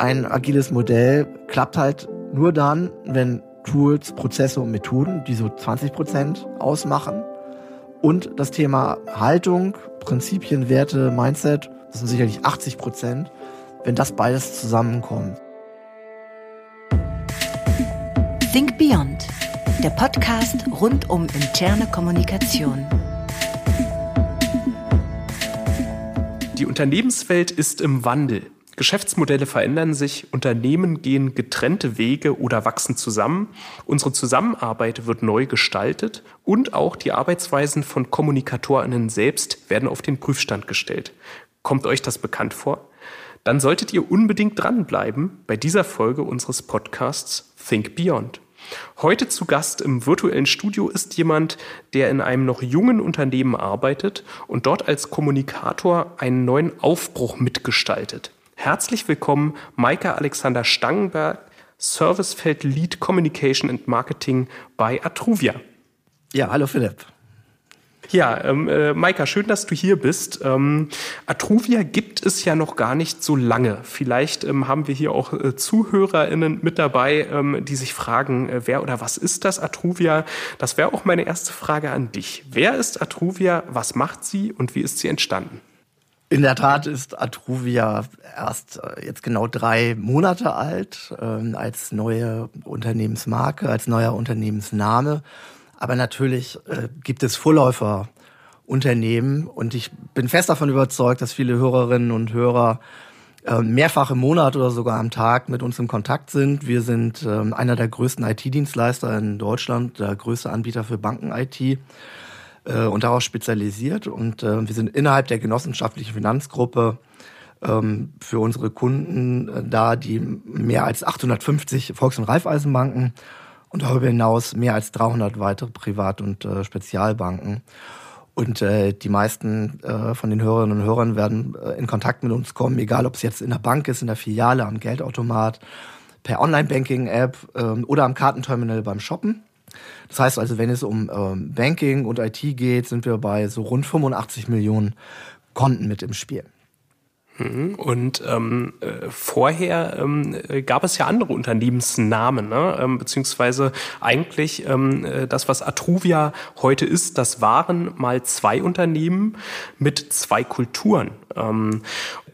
Ein agiles Modell klappt halt nur dann, wenn Tools, Prozesse und Methoden, die so 20% ausmachen und das Thema Haltung, Prinzipien, Werte, Mindset, das sind sicherlich 80%, wenn das beides zusammenkommt. Think Beyond, der Podcast rund um interne Kommunikation. Die Unternehmenswelt ist im Wandel. Geschäftsmodelle verändern sich, Unternehmen gehen getrennte Wege oder wachsen zusammen, unsere Zusammenarbeit wird neu gestaltet und auch die Arbeitsweisen von Kommunikatorinnen selbst werden auf den Prüfstand gestellt. Kommt euch das bekannt vor? Dann solltet ihr unbedingt dranbleiben bei dieser Folge unseres Podcasts Think Beyond. Heute zu Gast im virtuellen Studio ist jemand, der in einem noch jungen Unternehmen arbeitet und dort als Kommunikator einen neuen Aufbruch mitgestaltet. Herzlich willkommen, Maike Alexander Stangenberg, Servicefeld Lead Communication and Marketing bei Atruvia. Ja, hallo Philipp. Ja, ähm, äh, Maika, schön, dass du hier bist. Ähm, Atruvia gibt es ja noch gar nicht so lange. Vielleicht ähm, haben wir hier auch äh, ZuhörerInnen mit dabei, ähm, die sich fragen, äh, wer oder was ist das Atruvia? Das wäre auch meine erste Frage an dich. Wer ist Atruvia? Was macht sie und wie ist sie entstanden? In der Tat ist Atruvia erst äh, jetzt genau drei Monate alt, ähm, als neue Unternehmensmarke, als neuer Unternehmensname. Aber natürlich äh, gibt es Vorläuferunternehmen und ich bin fest davon überzeugt, dass viele Hörerinnen und Hörer äh, mehrfach im Monat oder sogar am Tag mit uns in Kontakt sind. Wir sind äh, einer der größten IT-Dienstleister in Deutschland, der größte Anbieter für Banken-IT und darauf spezialisiert. Und äh, wir sind innerhalb der genossenschaftlichen Finanzgruppe ähm, für unsere Kunden äh, da, die mehr als 850 Volks- und Raiffeisenbanken und darüber hinaus mehr als 300 weitere Privat- und äh, Spezialbanken. Und äh, die meisten äh, von den Hörerinnen und Hörern werden äh, in Kontakt mit uns kommen, egal ob es jetzt in der Bank ist, in der Filiale, am Geldautomat, per Online-Banking-App ähm, oder am Kartenterminal beim Shoppen. Das heißt also, wenn es um ähm, Banking und IT geht, sind wir bei so rund 85 Millionen Konten mit im Spiel. Mhm. Und ähm, äh, vorher ähm, gab es ja andere Unternehmensnamen, ne? ähm, beziehungsweise eigentlich ähm, äh, das, was Atruvia heute ist, das waren mal zwei Unternehmen mit zwei Kulturen. Ähm,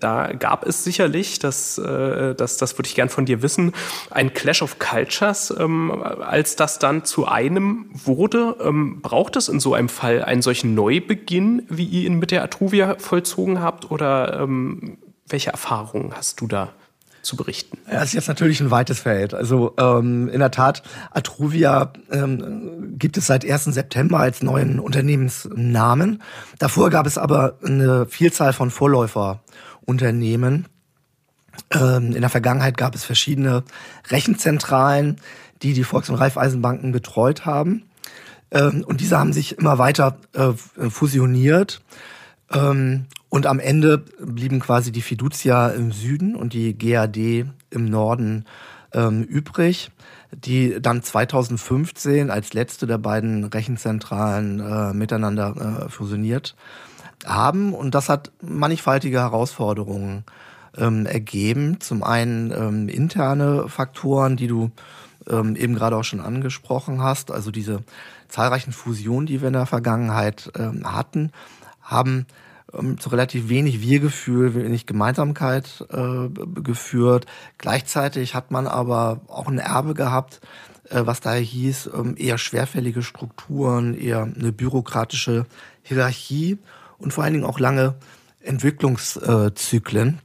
da gab es sicherlich, das, äh, das, das würde ich gern von dir wissen, ein Clash of Cultures. Ähm, als das dann zu einem wurde, ähm, braucht es in so einem Fall einen solchen Neubeginn, wie ihr ihn mit der Atruvia vollzogen habt? Oder ähm, welche Erfahrungen hast du da? Zu berichten? Ja, es ist jetzt natürlich ein weites Feld. Also ähm, in der Tat, Atruvia ähm, gibt es seit 1. September als neuen Unternehmensnamen. Davor gab es aber eine Vielzahl von Vorläuferunternehmen. Ähm, in der Vergangenheit gab es verschiedene Rechenzentralen, die die Volks- und Raiffeisenbanken betreut haben. Ähm, und diese haben sich immer weiter äh, fusioniert. Ähm, und am Ende blieben quasi die Fiducia im Süden und die GAD im Norden ähm, übrig, die dann 2015 als letzte der beiden Rechenzentralen äh, miteinander äh, fusioniert haben. Und das hat mannigfaltige Herausforderungen ähm, ergeben. Zum einen ähm, interne Faktoren, die du ähm, eben gerade auch schon angesprochen hast, also diese zahlreichen Fusionen, die wir in der Vergangenheit ähm, hatten, haben ähm, zu relativ wenig Wir-Gefühl, wenig Gemeinsamkeit äh, geführt. Gleichzeitig hat man aber auch ein Erbe gehabt, äh, was daher hieß, ähm, eher schwerfällige Strukturen, eher eine bürokratische Hierarchie und vor allen Dingen auch lange Entwicklungszyklen.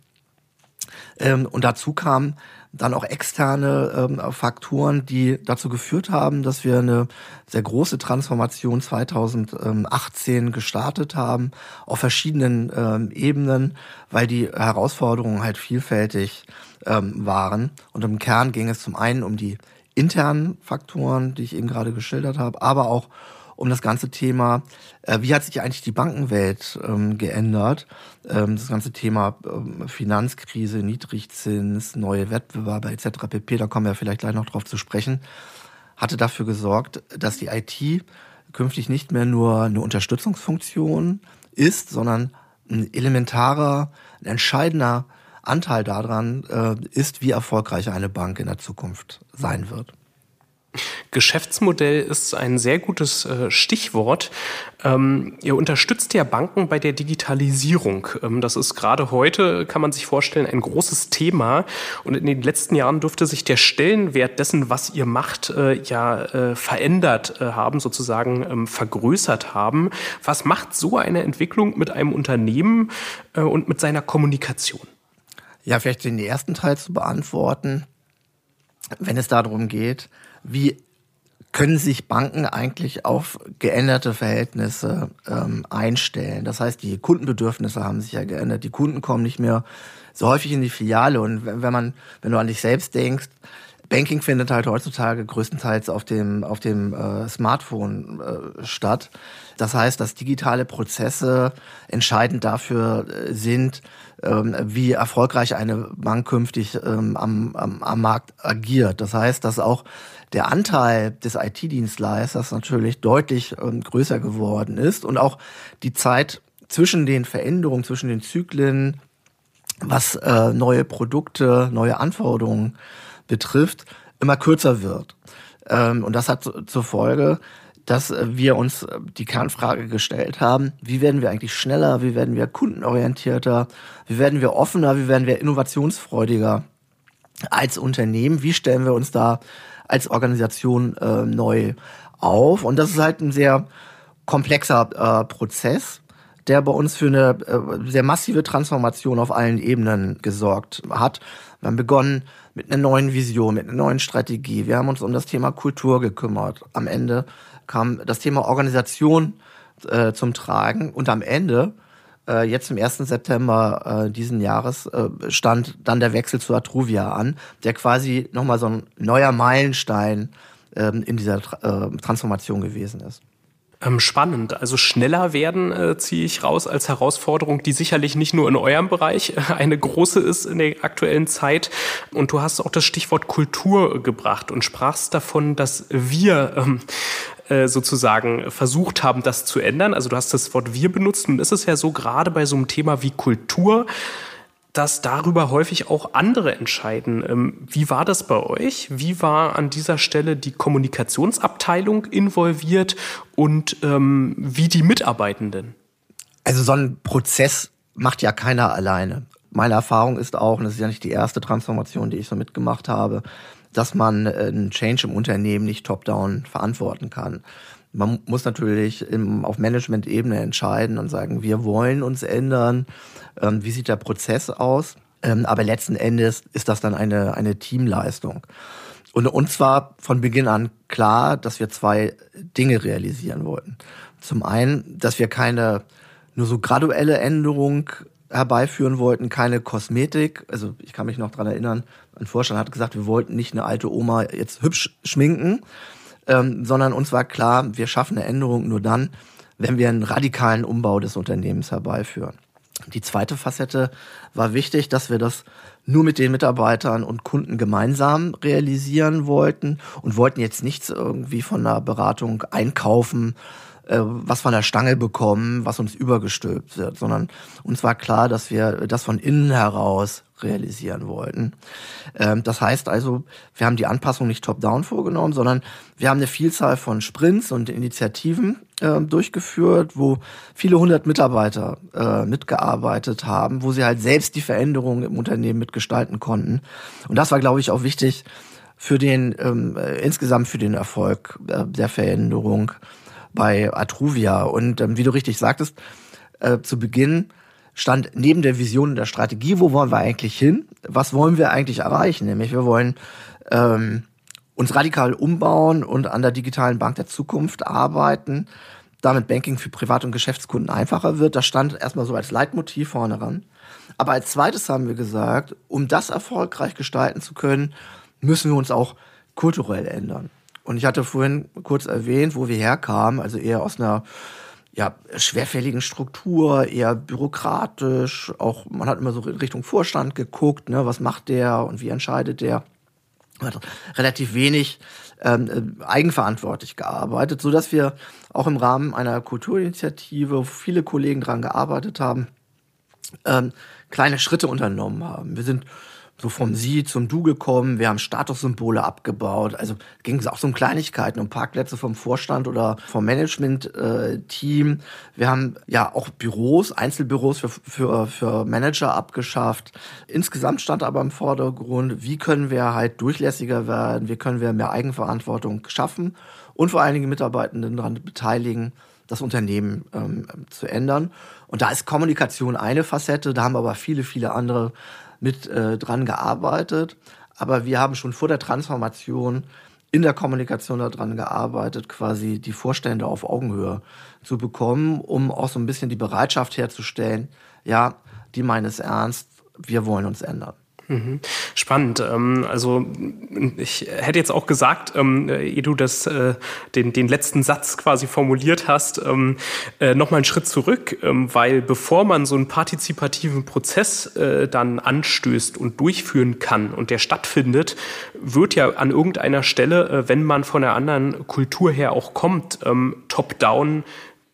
Ähm, und dazu kamen dann auch externe ähm, Faktoren, die dazu geführt haben, dass wir eine sehr große Transformation 2018 gestartet haben, auf verschiedenen ähm, Ebenen, weil die Herausforderungen halt vielfältig ähm, waren. Und im Kern ging es zum einen um die internen Faktoren, die ich eben gerade geschildert habe, aber auch um das ganze Thema, äh, wie hat sich eigentlich die Bankenwelt ähm, geändert? Ähm, das ganze Thema ähm, Finanzkrise, Niedrigzins, neue Wettbewerber etc. pp, da kommen wir vielleicht gleich noch drauf zu sprechen, hatte dafür gesorgt, dass die IT künftig nicht mehr nur eine Unterstützungsfunktion ist, sondern ein elementarer, ein entscheidender Anteil daran äh, ist, wie erfolgreich eine Bank in der Zukunft sein wird. Geschäftsmodell ist ein sehr gutes äh, Stichwort. Ähm, ihr unterstützt ja Banken bei der Digitalisierung. Ähm, das ist gerade heute, kann man sich vorstellen, ein großes Thema. Und in den letzten Jahren dürfte sich der Stellenwert dessen, was ihr macht, äh, ja äh, verändert haben, sozusagen ähm, vergrößert haben. Was macht so eine Entwicklung mit einem Unternehmen und mit seiner Kommunikation? Ja, vielleicht den ersten Teil zu beantworten, wenn es darum geht, wie können sich Banken eigentlich auf geänderte Verhältnisse ähm, einstellen? Das heißt, die Kundenbedürfnisse haben sich ja geändert. Die Kunden kommen nicht mehr so häufig in die Filiale. Und wenn man, wenn du an dich selbst denkst, Banking findet halt heutzutage größtenteils auf dem, auf dem äh, Smartphone äh, statt. Das heißt, dass digitale Prozesse entscheidend dafür äh, sind, ähm, wie erfolgreich eine Bank künftig ähm, am, am, am Markt agiert. Das heißt, dass auch der Anteil des IT-Dienstleisters natürlich deutlich ähm, größer geworden ist und auch die Zeit zwischen den Veränderungen, zwischen den Zyklen, was äh, neue Produkte, neue Anforderungen betrifft, immer kürzer wird. Ähm, und das hat zur Folge, dass wir uns die Kernfrage gestellt haben, wie werden wir eigentlich schneller, wie werden wir kundenorientierter, wie werden wir offener, wie werden wir innovationsfreudiger als Unternehmen, wie stellen wir uns da als Organisation äh, neu auf. Und das ist halt ein sehr komplexer äh, Prozess, der bei uns für eine äh, sehr massive Transformation auf allen Ebenen gesorgt hat. Wir haben begonnen mit einer neuen Vision, mit einer neuen Strategie. Wir haben uns um das Thema Kultur gekümmert. Am Ende kam das Thema Organisation äh, zum Tragen und am Ende äh, jetzt im 1. September äh, diesen Jahres äh, stand dann der Wechsel zu Atruvia an, der quasi nochmal so ein neuer Meilenstein ähm, in dieser Tra äh, Transformation gewesen ist. Ähm, spannend. Also schneller werden äh, ziehe ich raus als Herausforderung, die sicherlich nicht nur in eurem Bereich äh, eine große ist in der aktuellen Zeit. Und du hast auch das Stichwort Kultur gebracht und sprachst davon, dass wir ähm, äh, sozusagen versucht haben, das zu ändern. Also du hast das Wort wir benutzt. Ist es ja so, gerade bei so einem Thema wie Kultur, dass darüber häufig auch andere entscheiden. Ähm, wie war das bei euch? Wie war an dieser Stelle die Kommunikationsabteilung involviert und ähm, wie die Mitarbeitenden? Also so ein Prozess macht ja keiner alleine. Meine Erfahrung ist auch, und das ist ja nicht die erste Transformation, die ich so mitgemacht habe, dass man äh, einen Change im Unternehmen nicht top-down verantworten kann. Man muss natürlich im, auf Management-Ebene entscheiden und sagen, wir wollen uns ändern. Ähm, wie sieht der Prozess aus? Ähm, aber letzten Endes ist das dann eine, eine Teamleistung. Und uns war von Beginn an klar, dass wir zwei Dinge realisieren wollten. Zum einen, dass wir keine nur so graduelle Änderung herbeiführen wollten, keine Kosmetik. Also ich kann mich noch dran erinnern, ein Vorstand hat gesagt, wir wollten nicht eine alte Oma jetzt hübsch schminken, ähm, sondern uns war klar, wir schaffen eine Änderung nur dann, wenn wir einen radikalen Umbau des Unternehmens herbeiführen. Die zweite Facette war wichtig, dass wir das nur mit den Mitarbeitern und Kunden gemeinsam realisieren wollten und wollten jetzt nichts irgendwie von der Beratung einkaufen, äh, was von der Stange bekommen, was uns übergestülpt wird, sondern uns war klar, dass wir das von innen heraus realisieren wollten. Ähm, das heißt also, wir haben die Anpassung nicht top-down vorgenommen, sondern wir haben eine Vielzahl von Sprints und Initiativen äh, durchgeführt, wo viele hundert Mitarbeiter äh, mitgearbeitet haben, wo sie halt selbst die Veränderungen im Unternehmen mitgestalten konnten. Und das war, glaube ich, auch wichtig für den ähm, äh, insgesamt für den Erfolg äh, der Veränderung bei Atruvia. Und ähm, wie du richtig sagtest, äh, zu Beginn stand neben der Vision und der Strategie, wo wollen wir eigentlich hin? Was wollen wir eigentlich erreichen? Nämlich wir wollen ähm, uns radikal umbauen und an der digitalen Bank der Zukunft arbeiten, damit Banking für Privat- und Geschäftskunden einfacher wird. Das stand erstmal so als Leitmotiv vorne ran. Aber als zweites haben wir gesagt, um das erfolgreich gestalten zu können, müssen wir uns auch kulturell ändern. Und ich hatte vorhin kurz erwähnt, wo wir herkamen, also eher aus einer ja, schwerfälligen Struktur, eher bürokratisch, auch man hat immer so in Richtung Vorstand geguckt, ne, was macht der und wie entscheidet der. Hat relativ wenig ähm, eigenverantwortlich gearbeitet, so dass wir auch im Rahmen einer Kulturinitiative, wo viele Kollegen dran gearbeitet haben, ähm, kleine Schritte unternommen haben. Wir sind so vom Sie zum Du gekommen. Wir haben Statussymbole abgebaut. Also ging es auch so um Kleinigkeiten, um Parkplätze vom Vorstand oder vom Management-Team. Äh, wir haben ja auch Büros, Einzelbüros für, für, für Manager abgeschafft. Insgesamt stand aber im Vordergrund, wie können wir halt durchlässiger werden, wie können wir mehr Eigenverantwortung schaffen und vor allen Dingen Mitarbeitenden daran beteiligen, das Unternehmen ähm, zu ändern. Und da ist Kommunikation eine Facette, da haben aber viele, viele andere mit äh, dran gearbeitet. Aber wir haben schon vor der Transformation in der Kommunikation daran gearbeitet, quasi die Vorstände auf Augenhöhe zu bekommen, um auch so ein bisschen die Bereitschaft herzustellen, ja, die meinen es ernst, wir wollen uns ändern. Mhm. Spannend. Ähm, also ich hätte jetzt auch gesagt, ähm, ehe du das, äh, den, den letzten Satz quasi formuliert hast, ähm, äh, nochmal einen Schritt zurück, weil bevor man so einen partizipativen Prozess äh, dann anstößt und durchführen kann und der stattfindet, wird ja an irgendeiner Stelle, wenn man von einer anderen Kultur her auch kommt, top-down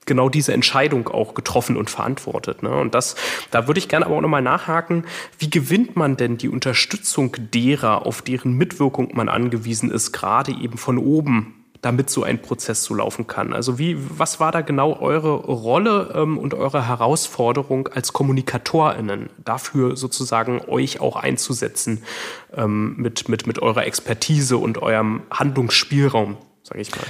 genau diese Entscheidung auch getroffen und verantwortet. Ne? Und das, da würde ich gerne aber auch nochmal nachhaken, wie gewinnt man denn die Unterstützung derer, auf deren Mitwirkung man angewiesen ist, gerade eben von oben, damit so ein Prozess so laufen kann? Also wie, was war da genau eure Rolle ähm, und eure Herausforderung als KommunikatorInnen, dafür sozusagen euch auch einzusetzen ähm, mit, mit, mit eurer Expertise und eurem Handlungsspielraum, sage ich mal?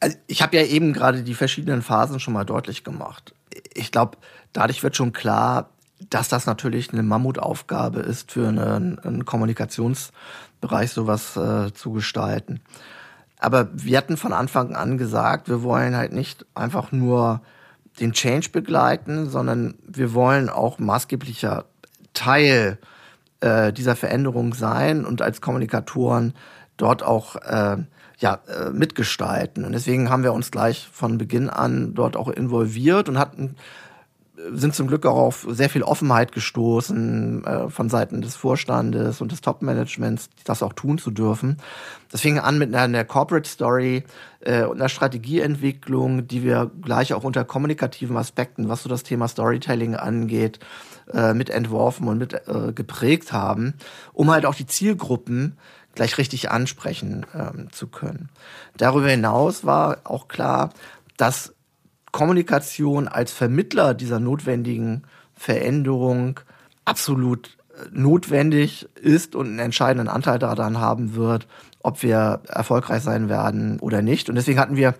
Also ich habe ja eben gerade die verschiedenen Phasen schon mal deutlich gemacht. Ich glaube, dadurch wird schon klar, dass das natürlich eine Mammutaufgabe ist, für einen, einen Kommunikationsbereich sowas äh, zu gestalten. Aber wir hatten von Anfang an gesagt, wir wollen halt nicht einfach nur den Change begleiten, sondern wir wollen auch maßgeblicher Teil äh, dieser Veränderung sein und als Kommunikatoren dort auch äh, ja, äh, mitgestalten. Und deswegen haben wir uns gleich von Beginn an dort auch involviert und hatten sind zum Glück auch auf sehr viel Offenheit gestoßen äh, von Seiten des Vorstandes und des Top-Managements, das auch tun zu dürfen. Das fing an mit einer, einer Corporate Story äh, und einer Strategieentwicklung, die wir gleich auch unter kommunikativen Aspekten, was so das Thema Storytelling angeht, äh, mit entworfen und mit äh, geprägt haben, um halt auch die Zielgruppen gleich richtig ansprechen ähm, zu können. Darüber hinaus war auch klar, dass Kommunikation als Vermittler dieser notwendigen Veränderung absolut äh, notwendig ist und einen entscheidenden Anteil daran haben wird, ob wir erfolgreich sein werden oder nicht. Und deswegen hatten wir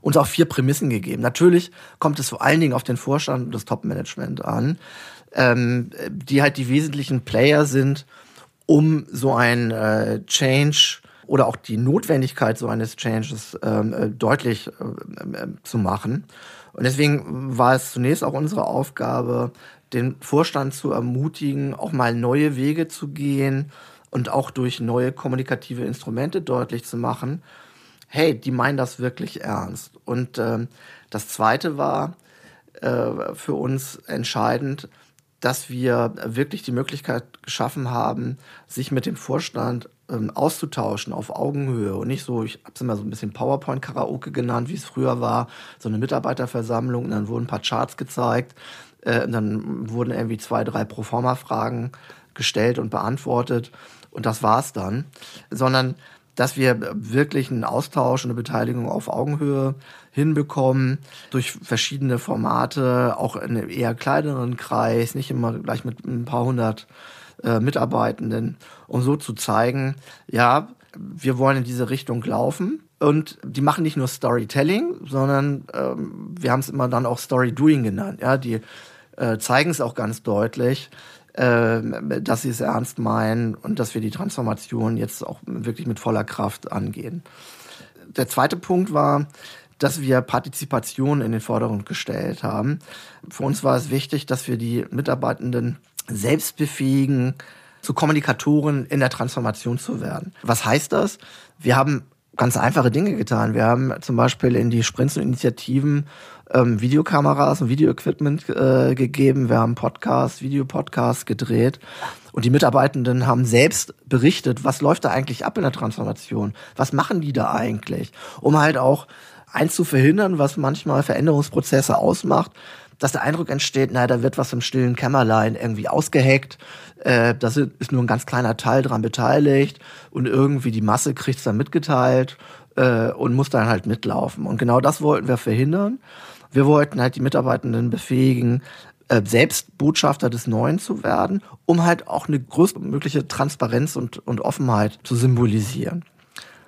uns auch vier Prämissen gegeben. Natürlich kommt es vor allen Dingen auf den Vorstand und das Top-Management an, ähm, die halt die wesentlichen Player sind, um so ein äh, Change oder auch die Notwendigkeit so eines Changes ähm, äh, deutlich äh, zu machen. Und deswegen war es zunächst auch unsere Aufgabe, den Vorstand zu ermutigen, auch mal neue Wege zu gehen und auch durch neue kommunikative Instrumente deutlich zu machen, hey, die meinen das wirklich ernst. Und äh, das Zweite war äh, für uns entscheidend, dass wir wirklich die Möglichkeit geschaffen haben, sich mit dem Vorstand ähm, auszutauschen auf Augenhöhe und nicht so, ich habe es immer so ein bisschen PowerPoint-Karaoke genannt, wie es früher war, so eine Mitarbeiterversammlung und dann wurden ein paar Charts gezeigt, äh, und dann wurden irgendwie zwei, drei Proforma-Fragen gestellt und beantwortet und das war's dann, sondern dass wir wirklich einen Austausch und eine Beteiligung auf Augenhöhe hinbekommen, durch verschiedene Formate, auch in einem eher kleineren Kreis, nicht immer gleich mit ein paar hundert äh, Mitarbeitenden, um so zu zeigen, ja, wir wollen in diese Richtung laufen. Und die machen nicht nur Storytelling, sondern ähm, wir haben es immer dann auch Story Doing genannt. Ja, die äh, zeigen es auch ganz deutlich, äh, dass sie es ernst meinen und dass wir die Transformation jetzt auch wirklich mit voller Kraft angehen. Der zweite Punkt war, dass wir Partizipation in den Vordergrund gestellt haben. Für uns war es wichtig, dass wir die Mitarbeitenden selbst befähigen, zu Kommunikatoren in der Transformation zu werden. Was heißt das? Wir haben ganz einfache Dinge getan. Wir haben zum Beispiel in die Sprints und Initiativen ähm, Videokameras und Videoequipment äh, gegeben. Wir haben Podcasts, Videopodcasts gedreht. Und die Mitarbeitenden haben selbst berichtet, was läuft da eigentlich ab in der Transformation? Was machen die da eigentlich? Um halt auch eins zu verhindern, was manchmal Veränderungsprozesse ausmacht, dass der Eindruck entsteht, naja, da wird was im stillen Kämmerlein irgendwie ausgeheckt, äh, da ist nur ein ganz kleiner Teil dran beteiligt und irgendwie die Masse kriegt es dann mitgeteilt äh, und muss dann halt mitlaufen. Und genau das wollten wir verhindern. Wir wollten halt die Mitarbeitenden befähigen, äh, selbst Botschafter des Neuen zu werden, um halt auch eine größtmögliche Transparenz und, und Offenheit zu symbolisieren.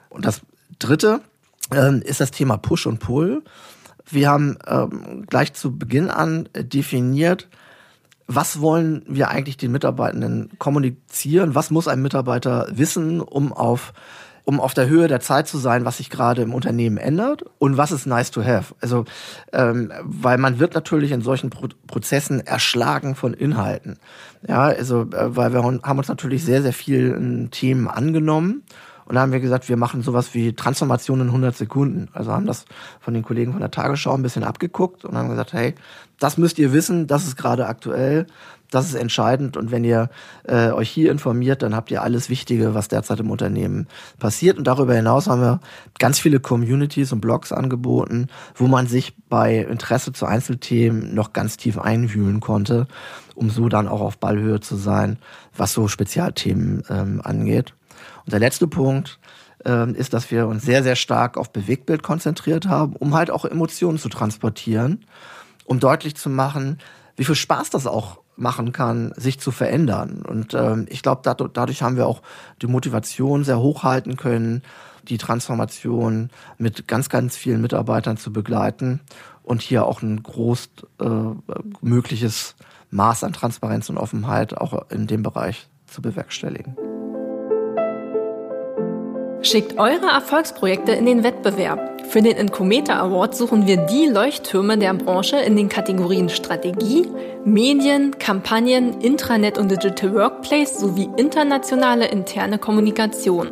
Und das Dritte ähm, ist das Thema Push und Pull. Wir haben ähm, gleich zu Beginn an definiert, was wollen wir eigentlich den Mitarbeitenden kommunizieren? Was muss ein Mitarbeiter wissen, um auf um auf der Höhe der Zeit zu sein, was sich gerade im Unternehmen ändert und was ist nice to have. Also, ähm, weil man wird natürlich in solchen Pro Prozessen erschlagen von Inhalten. Ja, also, äh, weil wir haben uns natürlich sehr, sehr vielen Themen angenommen und da haben wir gesagt, wir machen sowas wie Transformation in 100 Sekunden. Also haben das von den Kollegen von der Tagesschau ein bisschen abgeguckt und haben gesagt, hey, das müsst ihr wissen, das ist gerade aktuell, das ist entscheidend. Und wenn ihr äh, euch hier informiert, dann habt ihr alles Wichtige, was derzeit im Unternehmen passiert. Und darüber hinaus haben wir ganz viele Communities und Blogs angeboten, wo man sich bei Interesse zu Einzelthemen noch ganz tief einwühlen konnte, um so dann auch auf Ballhöhe zu sein, was so Spezialthemen ähm, angeht. Und der letzte Punkt äh, ist, dass wir uns sehr, sehr stark auf Bewegtbild konzentriert haben, um halt auch Emotionen zu transportieren, um deutlich zu machen, wie viel Spaß das auch machen kann, sich zu verändern. Und ähm, ich glaube, dadurch haben wir auch die Motivation sehr hochhalten können, die Transformation mit ganz, ganz vielen Mitarbeitern zu begleiten und hier auch ein groß äh, mögliches Maß an Transparenz und Offenheit auch in dem Bereich zu bewerkstelligen. Schickt eure Erfolgsprojekte in den Wettbewerb. Für den Incometa Award suchen wir die Leuchttürme der Branche in den Kategorien Strategie, Medien, Kampagnen, Intranet und Digital Workplace sowie internationale interne Kommunikation.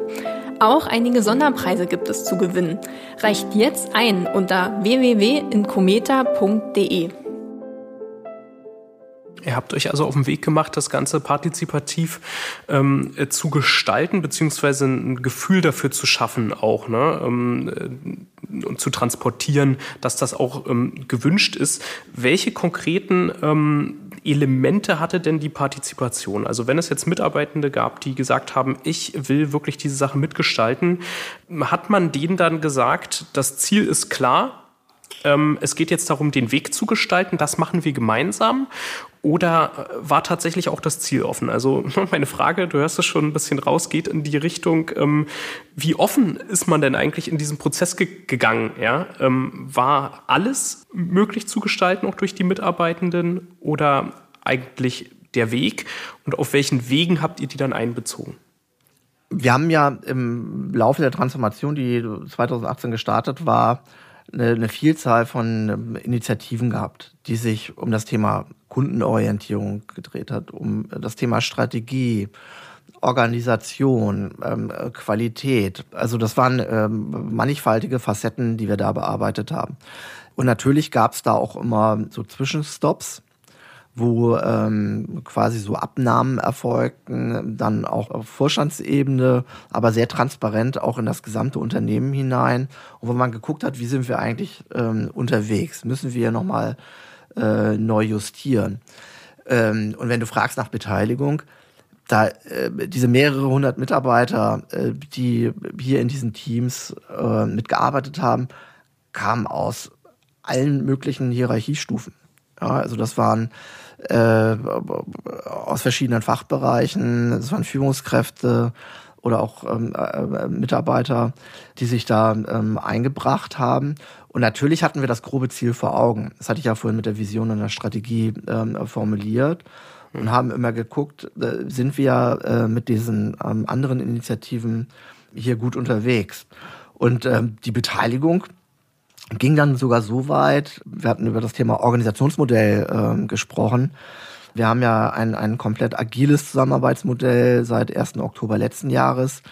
Auch einige Sonderpreise gibt es zu gewinnen. Reicht jetzt ein unter www.incometa.de. Ihr habt euch also auf den Weg gemacht, das Ganze partizipativ ähm, äh, zu gestalten, beziehungsweise ein Gefühl dafür zu schaffen, auch ne? ähm, äh, und zu transportieren, dass das auch ähm, gewünscht ist. Welche konkreten ähm, Elemente hatte denn die Partizipation? Also wenn es jetzt Mitarbeitende gab, die gesagt haben, ich will wirklich diese Sache mitgestalten, hat man denen dann gesagt, das Ziel ist klar, ähm, es geht jetzt darum, den Weg zu gestalten, das machen wir gemeinsam. Oder äh, war tatsächlich auch das Ziel offen? Also meine Frage, du hörst es schon ein bisschen raus, geht in die Richtung, ähm, wie offen ist man denn eigentlich in diesen Prozess ge gegangen? Ja? Ähm, war alles möglich zu gestalten, auch durch die Mitarbeitenden? Oder eigentlich der Weg? Und auf welchen Wegen habt ihr die dann einbezogen? Wir haben ja im Laufe der Transformation, die 2018 gestartet war, eine, eine Vielzahl von ähm, Initiativen gehabt, die sich um das Thema Kundenorientierung gedreht hat, um das Thema Strategie, Organisation, ähm, Qualität. Also das waren ähm, mannigfaltige Facetten, die wir da bearbeitet haben. Und natürlich gab es da auch immer so Zwischenstops, wo ähm, quasi so Abnahmen erfolgten, dann auch auf Vorstandsebene, aber sehr transparent auch in das gesamte Unternehmen hinein. Und wo man geguckt hat, wie sind wir eigentlich ähm, unterwegs? Müssen wir nochmal äh, neu justieren? Ähm, und wenn du fragst nach Beteiligung, da äh, diese mehrere hundert Mitarbeiter, äh, die hier in diesen Teams äh, mitgearbeitet haben, kamen aus allen möglichen Hierarchiestufen. Ja, also das waren äh, aus verschiedenen Fachbereichen, das waren Führungskräfte oder auch ähm, äh, Mitarbeiter, die sich da ähm, eingebracht haben. Und natürlich hatten wir das grobe Ziel vor Augen. Das hatte ich ja vorhin mit der Vision und der Strategie ähm, formuliert und haben immer geguckt, äh, sind wir äh, mit diesen ähm, anderen Initiativen hier gut unterwegs. Und ähm, die Beteiligung ging dann sogar so weit, wir hatten über das Thema Organisationsmodell ähm, gesprochen. Wir haben ja ein, ein komplett agiles Zusammenarbeitsmodell seit 1. Oktober letzten Jahres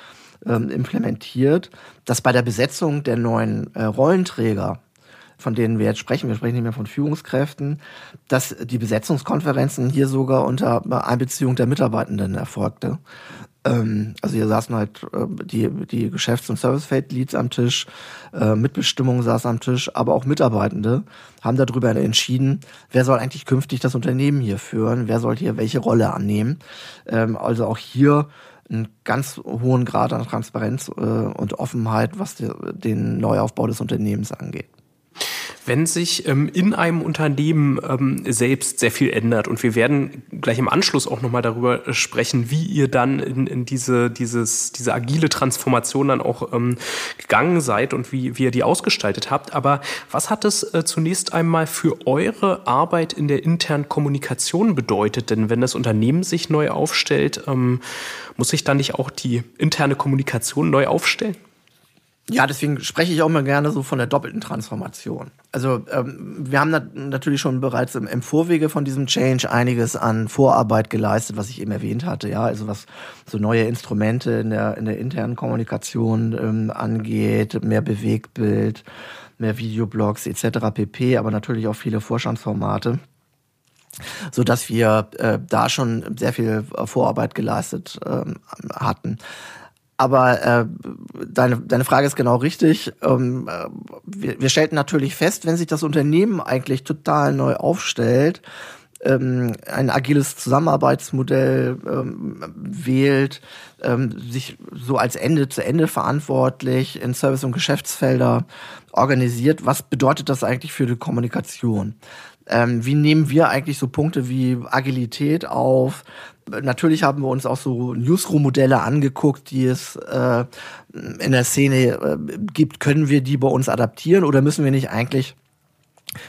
ähm, implementiert, das bei der Besetzung der neuen äh, Rollenträger von denen wir jetzt sprechen, wir sprechen nicht mehr von Führungskräften, dass die Besetzungskonferenzen hier sogar unter Einbeziehung der Mitarbeitenden erfolgte. Ähm, also hier saßen halt äh, die, die Geschäfts- und Service-Fate-Leads am Tisch, äh, Mitbestimmung saß am Tisch, aber auch Mitarbeitende haben darüber entschieden, wer soll eigentlich künftig das Unternehmen hier führen, wer soll hier welche Rolle annehmen. Ähm, also auch hier einen ganz hohen Grad an Transparenz äh, und Offenheit, was den Neuaufbau des Unternehmens angeht wenn sich ähm, in einem Unternehmen ähm, selbst sehr viel ändert. Und wir werden gleich im Anschluss auch nochmal darüber sprechen, wie ihr dann in, in diese, dieses, diese agile Transformation dann auch ähm, gegangen seid und wie, wie ihr die ausgestaltet habt. Aber was hat es äh, zunächst einmal für eure Arbeit in der internen Kommunikation bedeutet? Denn wenn das Unternehmen sich neu aufstellt, ähm, muss sich dann nicht auch die interne Kommunikation neu aufstellen? Ja, deswegen spreche ich auch immer gerne so von der doppelten Transformation. Also ähm, wir haben nat natürlich schon bereits im, im, Vorwege von diesem Change einiges an Vorarbeit geleistet, was ich eben erwähnt hatte. Ja, also was so neue Instrumente in der in der internen Kommunikation ähm, angeht, mehr Bewegtbild, mehr Videoblogs etc. pp. Aber natürlich auch viele Vorstandsformate so dass wir äh, da schon sehr viel Vorarbeit geleistet ähm, hatten. Aber äh, deine, deine Frage ist genau richtig. Ähm, äh, wir, wir stellten natürlich fest, wenn sich das Unternehmen eigentlich total neu aufstellt, ähm, ein agiles Zusammenarbeitsmodell ähm, wählt, ähm, sich so als Ende zu Ende verantwortlich in Service- und Geschäftsfelder organisiert. Was bedeutet das eigentlich für die Kommunikation? Ähm, wie nehmen wir eigentlich so Punkte wie Agilität auf? Natürlich haben wir uns auch so Newsroom-Modelle angeguckt, die es äh, in der Szene äh, gibt. Können wir die bei uns adaptieren oder müssen wir nicht eigentlich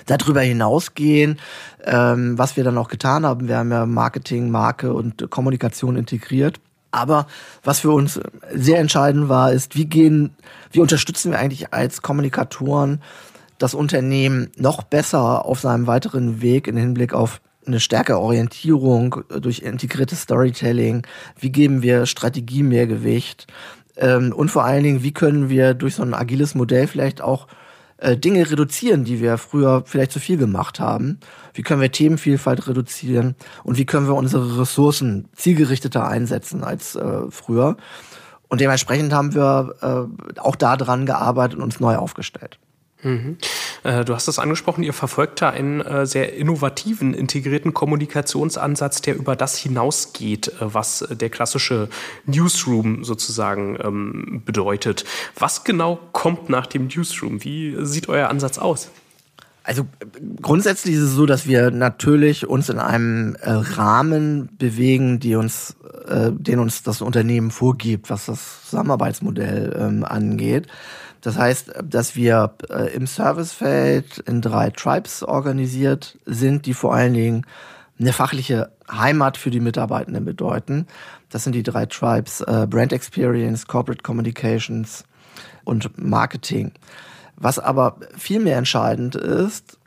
darüber hinausgehen, ähm, was wir dann auch getan haben? Wir haben ja Marketing, Marke und Kommunikation integriert. Aber was für uns sehr entscheidend war, ist, wie gehen, wie unterstützen wir eigentlich als Kommunikatoren das Unternehmen noch besser auf seinem weiteren Weg in Hinblick auf eine stärkere Orientierung durch integriertes Storytelling? Wie geben wir Strategie mehr Gewicht? Ähm, und vor allen Dingen, wie können wir durch so ein agiles Modell vielleicht auch äh, Dinge reduzieren, die wir früher vielleicht zu viel gemacht haben? Wie können wir Themenvielfalt reduzieren? Und wie können wir unsere Ressourcen zielgerichteter einsetzen als äh, früher? Und dementsprechend haben wir äh, auch daran gearbeitet und uns neu aufgestellt. Mhm. Äh, du hast es angesprochen, ihr verfolgt da einen äh, sehr innovativen, integrierten Kommunikationsansatz, der über das hinausgeht, äh, was der klassische Newsroom sozusagen ähm, bedeutet. Was genau kommt nach dem Newsroom? Wie sieht euer Ansatz aus? Also grundsätzlich ist es so, dass wir natürlich uns in einem Rahmen bewegen, die uns, den uns das Unternehmen vorgibt, was das Zusammenarbeitsmodell ähm, angeht. Das heißt, dass wir äh, im Servicefeld in drei Tribes organisiert sind, die vor allen Dingen eine fachliche Heimat für die Mitarbeitenden bedeuten. Das sind die drei Tribes äh, Brand Experience, Corporate Communications und Marketing. Was aber viel mehr entscheidend ist,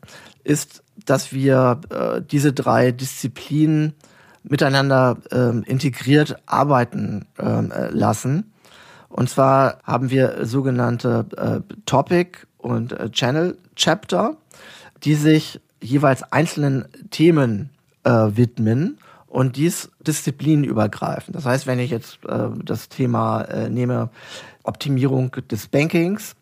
ist, dass wir äh, diese drei Disziplinen miteinander äh, integriert arbeiten ähm, äh, lassen und zwar haben wir sogenannte äh, Topic und äh, Channel Chapter, die sich jeweils einzelnen Themen äh, widmen und dies disziplinübergreifend. Das heißt, wenn ich jetzt äh, das Thema äh, nehme, Optimierung des Bankings,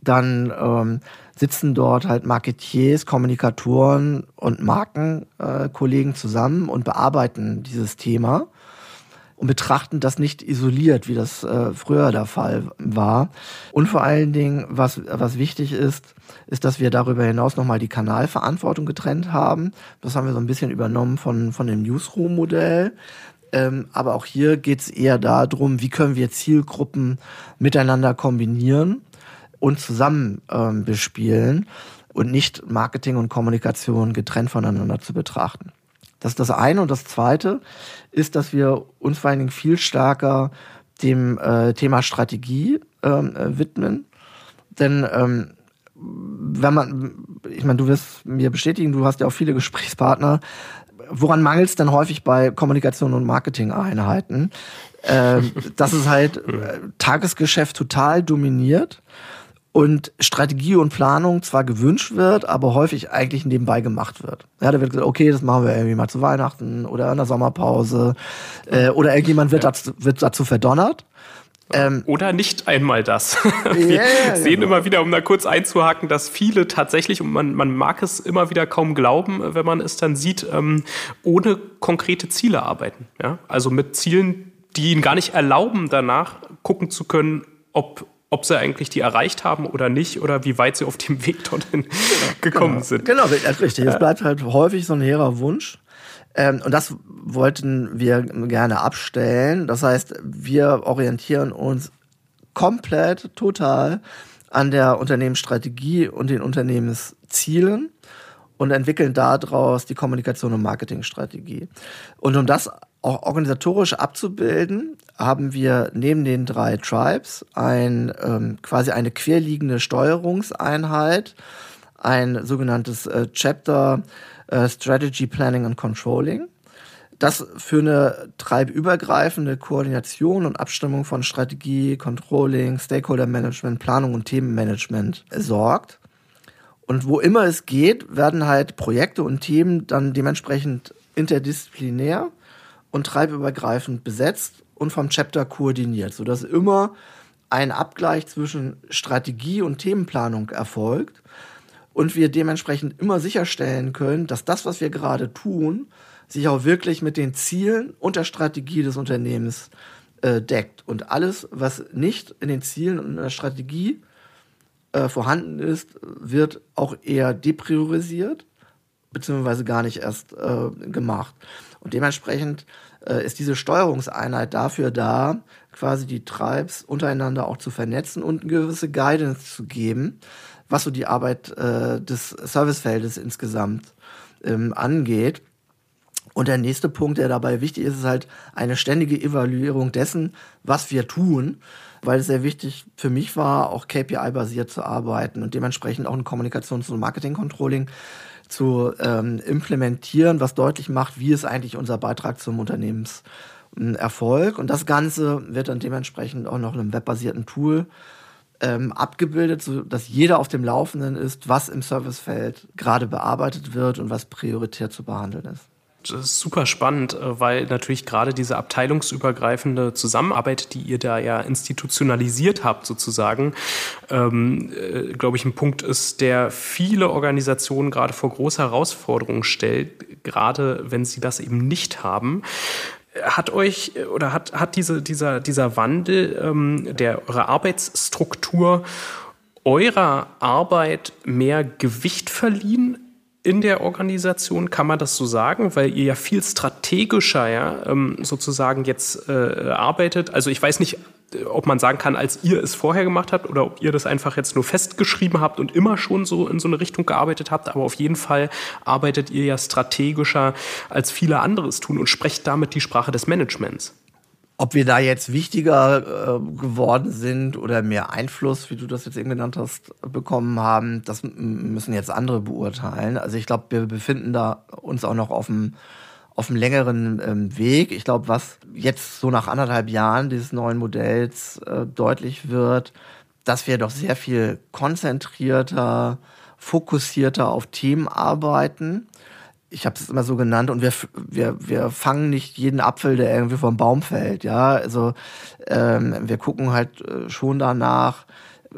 dann ähm, sitzen dort halt Marketiers, Kommunikatoren und Markenkollegen äh, zusammen und bearbeiten dieses Thema und betrachten das nicht isoliert, wie das äh, früher der Fall war. Und vor allen Dingen, was, was wichtig ist, ist, dass wir darüber hinaus nochmal die Kanalverantwortung getrennt haben. Das haben wir so ein bisschen übernommen von, von dem Newsroom-Modell. Ähm, aber auch hier geht es eher darum, wie können wir Zielgruppen miteinander kombinieren und zusammen ähm, bespielen und nicht Marketing und Kommunikation getrennt voneinander zu betrachten. Das ist das eine. Und das zweite ist, dass wir uns vor allen Dingen viel stärker dem äh, Thema Strategie ähm, äh, widmen. Denn ähm, wenn man, ich meine, du wirst mir bestätigen, du hast ja auch viele Gesprächspartner. Woran mangelt es denn häufig bei Kommunikation und Marketing-Einheiten? Ähm, dass es halt äh, Tagesgeschäft total dominiert und Strategie und Planung zwar gewünscht wird, aber häufig eigentlich nebenbei gemacht wird. Ja, da wird gesagt, okay, das machen wir irgendwie mal zu Weihnachten oder in der Sommerpause äh, oder irgendjemand wird, ja. dazu, wird dazu verdonnert. Ähm, Oder nicht einmal das. Wir yeah, sehen genau. immer wieder, um da kurz einzuhaken, dass viele tatsächlich, und man, man mag es immer wieder kaum glauben, wenn man es dann sieht, ähm, ohne konkrete Ziele arbeiten. Ja? Also mit Zielen, die ihnen gar nicht erlauben, danach gucken zu können, ob ob sie eigentlich die erreicht haben oder nicht oder wie weit sie auf dem Weg dorthin genau, gekommen genau. sind. Genau, richtig. Es bleibt halt häufig so ein hehrer Wunsch. Ähm, und das wollten wir gerne abstellen. Das heißt, wir orientieren uns komplett, total an der Unternehmensstrategie und den Unternehmenszielen und entwickeln daraus die Kommunikation und Marketingstrategie. Und um das organisatorisch abzubilden, haben wir neben den drei Tribes ein, ähm, quasi eine querliegende Steuerungseinheit, ein sogenanntes äh, Chapter äh, Strategy Planning and Controlling. Das für eine treibübergreifende Koordination und Abstimmung von Strategie, Controlling, Stakeholder Management, Planung und Themenmanagement sorgt. Und wo immer es geht, werden halt Projekte und Themen dann dementsprechend interdisziplinär und treibübergreifend besetzt und vom Chapter koordiniert, sodass immer ein Abgleich zwischen Strategie und Themenplanung erfolgt und wir dementsprechend immer sicherstellen können, dass das, was wir gerade tun, sich auch wirklich mit den Zielen und der Strategie des Unternehmens äh, deckt. Und alles, was nicht in den Zielen und in der Strategie äh, vorhanden ist, wird auch eher depriorisiert, beziehungsweise gar nicht erst äh, gemacht. Und dementsprechend äh, ist diese Steuerungseinheit dafür da, quasi die Tribes untereinander auch zu vernetzen und eine gewisse Guidance zu geben, was so die Arbeit äh, des Servicefeldes insgesamt ähm, angeht. Und der nächste Punkt, der dabei wichtig ist, ist halt eine ständige Evaluierung dessen, was wir tun, weil es sehr wichtig für mich war, auch KPI-basiert zu arbeiten und dementsprechend auch ein Kommunikations- und Marketing-Controlling zu ähm, implementieren, was deutlich macht, wie ist eigentlich unser Beitrag zum Unternehmenserfolg. Und das Ganze wird dann dementsprechend auch noch in einem webbasierten Tool ähm, abgebildet, sodass jeder auf dem Laufenden ist, was im Servicefeld gerade bearbeitet wird und was prioritär zu behandeln ist. Das ist super spannend, äh, weil natürlich gerade diese abteilungsübergreifende Zusammenarbeit, die ihr da ja institutionalisiert habt, sozusagen, ähm, äh, glaube ich, ein Punkt ist, der viele Organisationen gerade vor große Herausforderungen stellt, gerade wenn sie das eben nicht haben. Hat euch oder hat, hat diese, dieser, dieser Wandel ähm, der eurer Arbeitsstruktur eurer Arbeit mehr Gewicht verliehen in der Organisation, kann man das so sagen, weil ihr ja viel strategischer ja, ähm, sozusagen jetzt äh, arbeitet. Also ich weiß nicht, ob man sagen kann, als ihr es vorher gemacht habt oder ob ihr das einfach jetzt nur festgeschrieben habt und immer schon so in so eine Richtung gearbeitet habt. Aber auf jeden Fall arbeitet ihr ja strategischer als viele andere es tun und sprecht damit die Sprache des Managements. Ob wir da jetzt wichtiger äh, geworden sind oder mehr Einfluss, wie du das jetzt eben genannt hast, bekommen haben, das müssen jetzt andere beurteilen. Also ich glaube, wir befinden da uns auch noch auf einem auf einem längeren ähm, Weg. Ich glaube, was jetzt so nach anderthalb Jahren dieses neuen Modells äh, deutlich wird, dass wir doch sehr viel konzentrierter, fokussierter auf Themen arbeiten. Ich habe es immer so genannt und wir, wir, wir fangen nicht jeden Apfel, der irgendwie vom Baum fällt. Ja, also ähm, wir gucken halt äh, schon danach,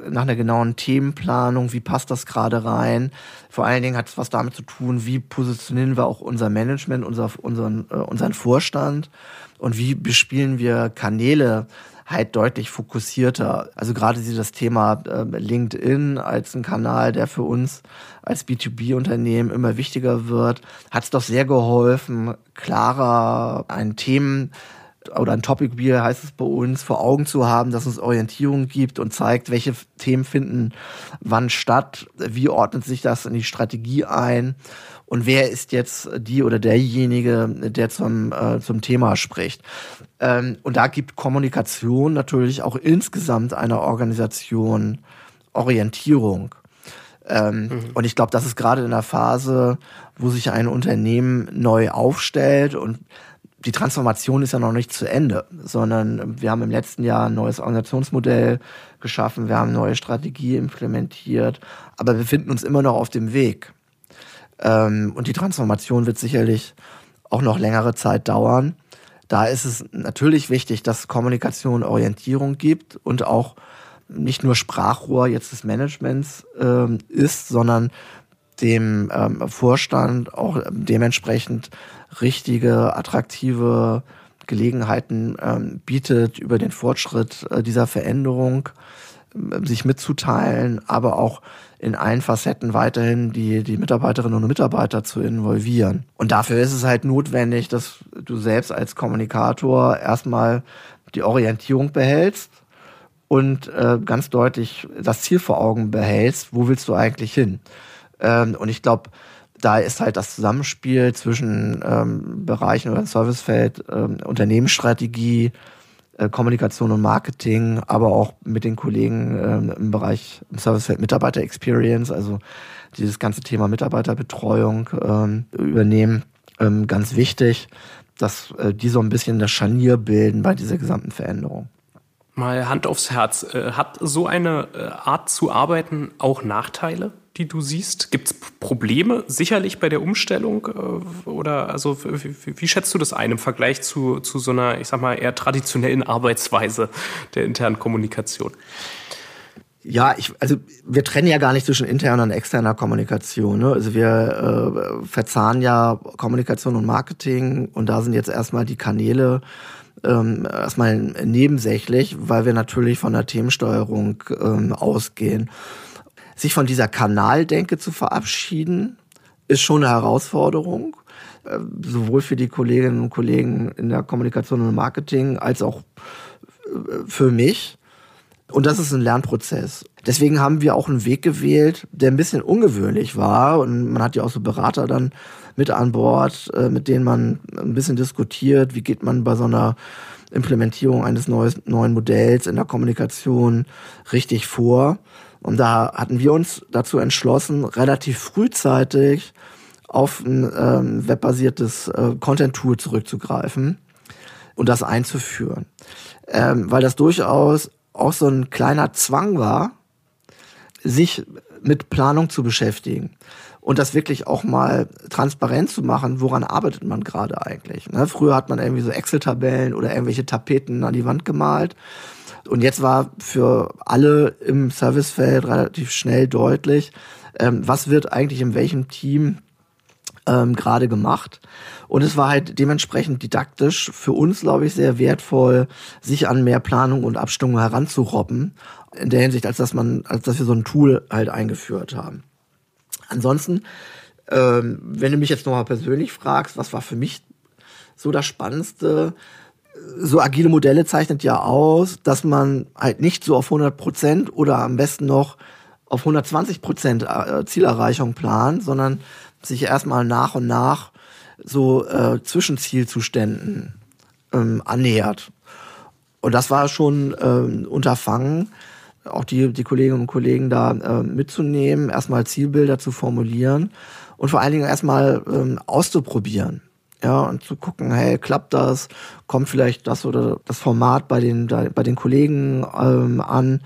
nach einer genauen Themenplanung, wie passt das gerade rein. Vor allen Dingen hat es was damit zu tun, wie positionieren wir auch unser Management, unser, unseren, äh, unseren Vorstand und wie bespielen wir Kanäle halt deutlich fokussierter. Also gerade das Thema äh, LinkedIn als ein Kanal, der für uns als B2B-Unternehmen immer wichtiger wird, hat es doch sehr geholfen, klarer ein Themen oder ein Topic Wheel heißt es bei uns, vor Augen zu haben, dass es Orientierung gibt und zeigt, welche Themen finden wann statt, wie ordnet sich das in die Strategie ein und wer ist jetzt die oder derjenige, der zum, äh, zum Thema spricht. Ähm, und da gibt Kommunikation natürlich auch insgesamt einer Organisation Orientierung. Ähm, mhm. Und ich glaube, das ist gerade in der Phase, wo sich ein Unternehmen neu aufstellt und die Transformation ist ja noch nicht zu Ende, sondern wir haben im letzten Jahr ein neues Organisationsmodell geschaffen, wir haben neue Strategie implementiert, aber wir befinden uns immer noch auf dem Weg. Ähm, und die Transformation wird sicherlich auch noch längere Zeit dauern. Da ist es natürlich wichtig, dass Kommunikation Orientierung gibt und auch nicht nur Sprachrohr jetzt des Managements ähm, ist, sondern dem ähm, Vorstand auch dementsprechend richtige, attraktive Gelegenheiten ähm, bietet, über den Fortschritt äh, dieser Veränderung äh, sich mitzuteilen, aber auch in allen Facetten weiterhin die, die Mitarbeiterinnen und Mitarbeiter zu involvieren. Und dafür ist es halt notwendig, dass du selbst als Kommunikator erstmal die Orientierung behältst und äh, ganz deutlich das Ziel vor Augen behältst, wo willst du eigentlich hin? Ähm, und ich glaube, da ist halt das Zusammenspiel zwischen ähm, Bereichen oder Servicefeld, ähm, Unternehmensstrategie, Kommunikation und Marketing, aber auch mit den Kollegen ähm, im Bereich im Servicefeld Mitarbeiter Experience, also dieses ganze Thema Mitarbeiterbetreuung ähm, übernehmen, ähm, ganz wichtig, dass äh, die so ein bisschen das Scharnier bilden bei dieser gesamten Veränderung. Mal Hand aufs Herz. Äh, hat so eine äh, Art zu arbeiten auch Nachteile? Die du siehst? Gibt es Probleme sicherlich bei der Umstellung? Äh, oder also wie, wie, schätzt du das ein im Vergleich zu, zu so einer, ich sag mal, eher traditionellen Arbeitsweise der internen Kommunikation? Ja, ich, also wir trennen ja gar nicht zwischen interner und externer Kommunikation. Ne? Also wir äh, verzahnen ja Kommunikation und Marketing und da sind jetzt erstmal die Kanäle ähm, erstmal nebensächlich, weil wir natürlich von der Themensteuerung ähm, ausgehen sich von dieser Kanaldenke zu verabschieden, ist schon eine Herausforderung, äh, sowohl für die Kolleginnen und Kollegen in der Kommunikation und Marketing als auch äh, für mich. Und das ist ein Lernprozess. Deswegen haben wir auch einen Weg gewählt, der ein bisschen ungewöhnlich war. Und man hat ja auch so Berater dann mit an Bord, äh, mit denen man ein bisschen diskutiert, wie geht man bei so einer Implementierung eines neuen Modells in der Kommunikation richtig vor. Und da hatten wir uns dazu entschlossen, relativ frühzeitig auf ein ähm, webbasiertes äh, Content-Tool zurückzugreifen und das einzuführen. Ähm, weil das durchaus auch so ein kleiner Zwang war, sich mit Planung zu beschäftigen und das wirklich auch mal transparent zu machen, woran arbeitet man gerade eigentlich. Ne? Früher hat man irgendwie so Excel-Tabellen oder irgendwelche Tapeten an die Wand gemalt und jetzt war für alle im Servicefeld relativ schnell deutlich, ähm, was wird eigentlich in welchem Team ähm, gerade gemacht. Und es war halt dementsprechend didaktisch für uns, glaube ich, sehr wertvoll, sich an mehr Planung und Abstimmung heranzurobben. In der Hinsicht, als dass man, als dass wir so ein Tool halt eingeführt haben. Ansonsten, ähm, wenn du mich jetzt nochmal persönlich fragst, was war für mich so das Spannendste? So agile Modelle zeichnet ja aus, dass man halt nicht so auf 100 Prozent oder am besten noch auf 120 Prozent äh, Zielerreichung plant, sondern sich erstmal nach und nach so äh, Zwischenzielzuständen ähm, annähert. Und das war schon ähm, Unterfangen, auch die, die Kolleginnen und Kollegen da äh, mitzunehmen, erstmal Zielbilder zu formulieren und vor allen Dingen erstmal ähm, auszuprobieren ja, und zu gucken, hey, klappt das? Kommt vielleicht das oder das Format bei den, bei den Kollegen ähm, an?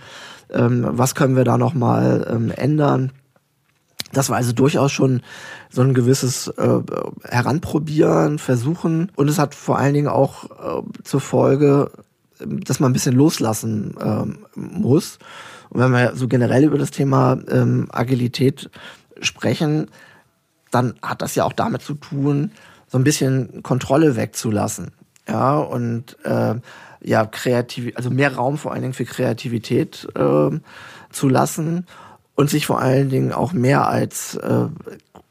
Ähm, was können wir da nochmal ähm, ändern? Das war also durchaus schon so ein gewisses äh, Heranprobieren, Versuchen. Und es hat vor allen Dingen auch äh, zur Folge, dass man ein bisschen loslassen äh, muss Und wenn wir so generell über das Thema ähm, Agilität sprechen, dann hat das ja auch damit zu tun, so ein bisschen Kontrolle wegzulassen. Ja, und äh, ja, kreativ, also mehr Raum vor allen Dingen für Kreativität äh, zu lassen und sich vor allen Dingen auch mehr als äh,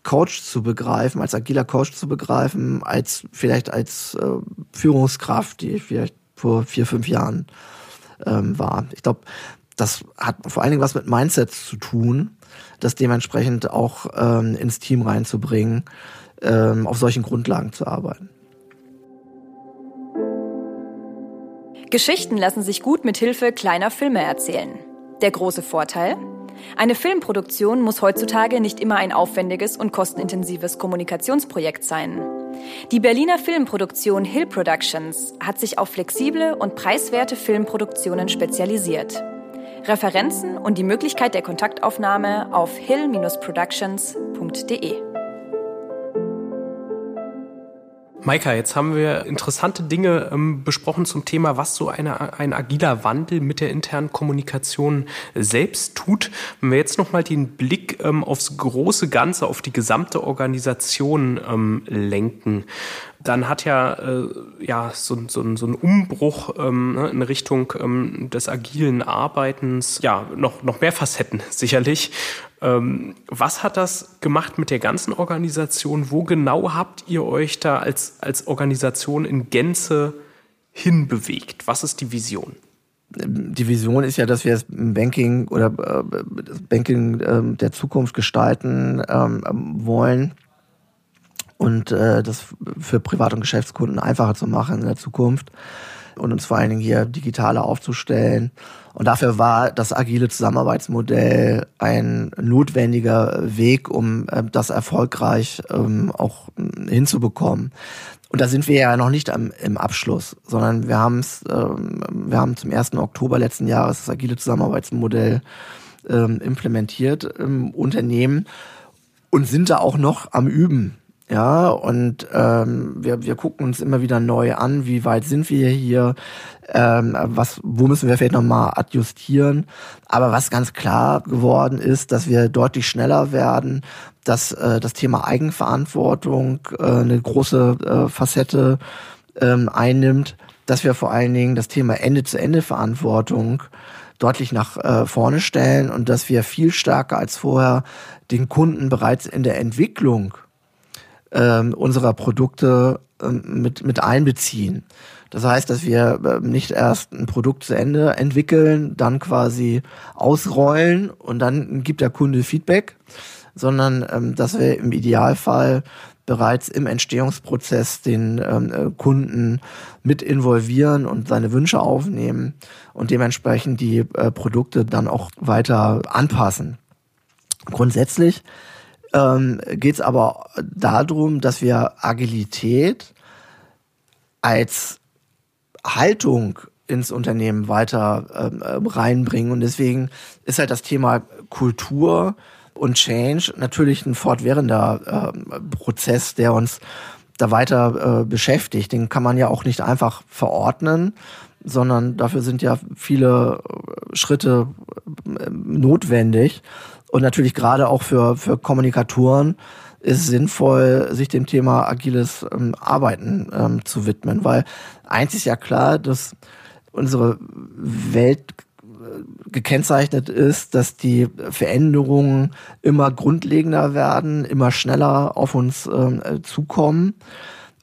Coach zu begreifen, als agiler Coach zu begreifen, als vielleicht als äh, Führungskraft, die ich vielleicht vor vier, fünf Jahren ähm, war. Ich glaube, das hat vor allen Dingen was mit Mindsets zu tun, das dementsprechend auch ähm, ins Team reinzubringen, ähm, auf solchen Grundlagen zu arbeiten. Geschichten lassen sich gut mit Hilfe kleiner Filme erzählen. Der große Vorteil? Eine Filmproduktion muss heutzutage nicht immer ein aufwendiges und kostenintensives Kommunikationsprojekt sein. Die Berliner Filmproduktion Hill Productions hat sich auf flexible und preiswerte Filmproduktionen spezialisiert. Referenzen und die Möglichkeit der Kontaktaufnahme auf hill-productions.de. Maika, jetzt haben wir interessante Dinge ähm, besprochen zum Thema, was so eine, ein agiler Wandel mit der internen Kommunikation selbst tut. Wenn wir jetzt nochmal den Blick ähm, aufs große Ganze, auf die gesamte Organisation ähm, lenken, dann hat ja, äh, ja so, so, so ein Umbruch ähm, ne, in Richtung ähm, des agilen Arbeitens ja noch, noch mehr Facetten sicherlich. Ähm, was hat das gemacht mit der ganzen Organisation? Wo genau habt ihr euch da als, als Organisation in Gänze hinbewegt? Was ist die Vision? Die Vision ist ja, dass wir das Banking oder äh, das Banking äh, der Zukunft gestalten ähm, wollen und äh, das für Privat- und Geschäftskunden einfacher zu machen in der Zukunft und uns vor allen Dingen hier digitaler aufzustellen. Und dafür war das agile Zusammenarbeitsmodell ein notwendiger Weg, um äh, das erfolgreich ähm, auch hinzubekommen. Und da sind wir ja noch nicht am, im Abschluss, sondern wir haben es, ähm, wir haben zum 1. Oktober letzten Jahres das agile Zusammenarbeitsmodell ähm, implementiert im Unternehmen und sind da auch noch am Üben. Ja, und ähm, wir, wir gucken uns immer wieder neu an, wie weit sind wir hier, ähm, was, wo müssen wir vielleicht nochmal adjustieren. Aber was ganz klar geworden ist, dass wir deutlich schneller werden, dass äh, das Thema Eigenverantwortung äh, eine große äh, Facette ähm, einnimmt, dass wir vor allen Dingen das Thema Ende-zu-Ende-Verantwortung deutlich nach äh, vorne stellen und dass wir viel stärker als vorher den Kunden bereits in der Entwicklung ähm, unserer Produkte ähm, mit, mit einbeziehen. Das heißt, dass wir äh, nicht erst ein Produkt zu Ende entwickeln, dann quasi ausrollen und dann gibt der Kunde Feedback, sondern ähm, dass wir im Idealfall bereits im Entstehungsprozess den ähm, äh, Kunden mit involvieren und seine Wünsche aufnehmen und dementsprechend die äh, Produkte dann auch weiter anpassen. Grundsätzlich ähm, geht es aber darum, dass wir Agilität als Haltung ins Unternehmen weiter ähm, äh, reinbringen. Und deswegen ist halt das Thema Kultur und Change natürlich ein fortwährender äh, Prozess, der uns da weiter äh, beschäftigt. Den kann man ja auch nicht einfach verordnen, sondern dafür sind ja viele äh, Schritte äh, notwendig. Und natürlich gerade auch für, für Kommunikatoren ist sinnvoll, sich dem Thema agiles ähm, Arbeiten ähm, zu widmen, weil eins ist ja klar, dass unsere Welt äh, gekennzeichnet ist, dass die Veränderungen immer grundlegender werden, immer schneller auf uns ähm, äh, zukommen.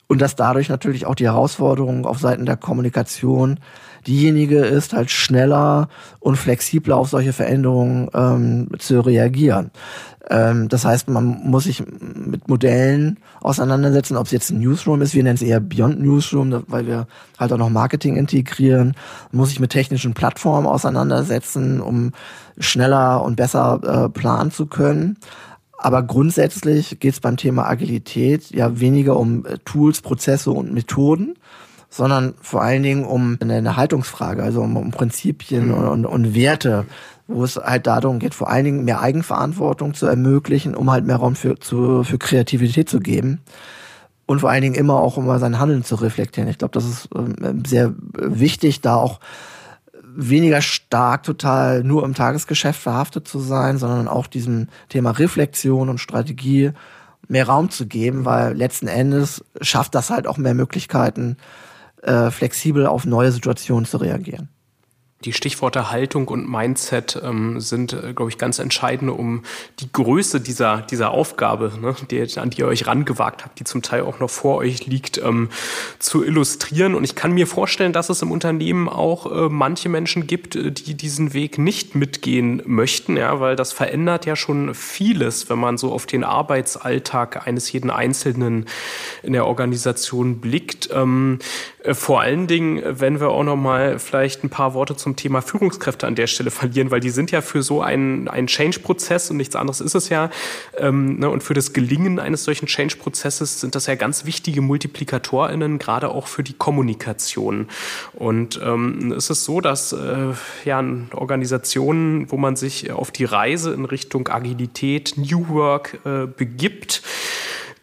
Und dass dadurch natürlich auch die Herausforderungen auf Seiten der Kommunikation diejenige ist, halt schneller und flexibler auf solche Veränderungen ähm, zu reagieren. Ähm, das heißt, man muss sich mit Modellen auseinandersetzen, ob es jetzt ein Newsroom ist, wir nennen es eher Beyond Newsroom, weil wir halt auch noch Marketing integrieren, man muss sich mit technischen Plattformen auseinandersetzen, um schneller und besser äh, planen zu können. Aber grundsätzlich geht es beim Thema Agilität ja weniger um äh, Tools, Prozesse und Methoden, sondern vor allen Dingen um eine Haltungsfrage, also um, um Prinzipien mhm. und, und, Werte, wo es halt darum geht, vor allen Dingen mehr Eigenverantwortung zu ermöglichen, um halt mehr Raum für, zu, für Kreativität zu geben. Und vor allen Dingen immer auch, um sein Handeln zu reflektieren. Ich glaube, das ist ähm, sehr wichtig, da auch weniger stark total nur im Tagesgeschäft verhaftet zu sein, sondern auch diesem Thema Reflexion und Strategie mehr Raum zu geben, weil letzten Endes schafft das halt auch mehr Möglichkeiten, äh, flexibel auf neue Situationen zu reagieren. Die Stichworte Haltung und Mindset ähm, sind, äh, glaube ich, ganz entscheidend, um die Größe dieser, dieser Aufgabe, ne, die, an die ihr euch rangewagt habt, die zum Teil auch noch vor euch liegt, ähm, zu illustrieren. Und ich kann mir vorstellen, dass es im Unternehmen auch äh, manche Menschen gibt, äh, die diesen Weg nicht mitgehen möchten, ja, weil das verändert ja schon vieles, wenn man so auf den Arbeitsalltag eines jeden Einzelnen in der Organisation blickt. Ähm, äh, vor allen Dingen, wenn wir auch noch mal vielleicht ein paar Worte zum Thema Führungskräfte an der Stelle verlieren, weil die sind ja für so einen, einen Change-Prozess und nichts anderes ist es ja. Ähm, ne, und für das Gelingen eines solchen Change-Prozesses sind das ja ganz wichtige MultiplikatorInnen, gerade auch für die Kommunikation. Und ähm, ist es so, dass äh, ja, Organisationen, wo man sich auf die Reise in Richtung Agilität, New Work äh, begibt,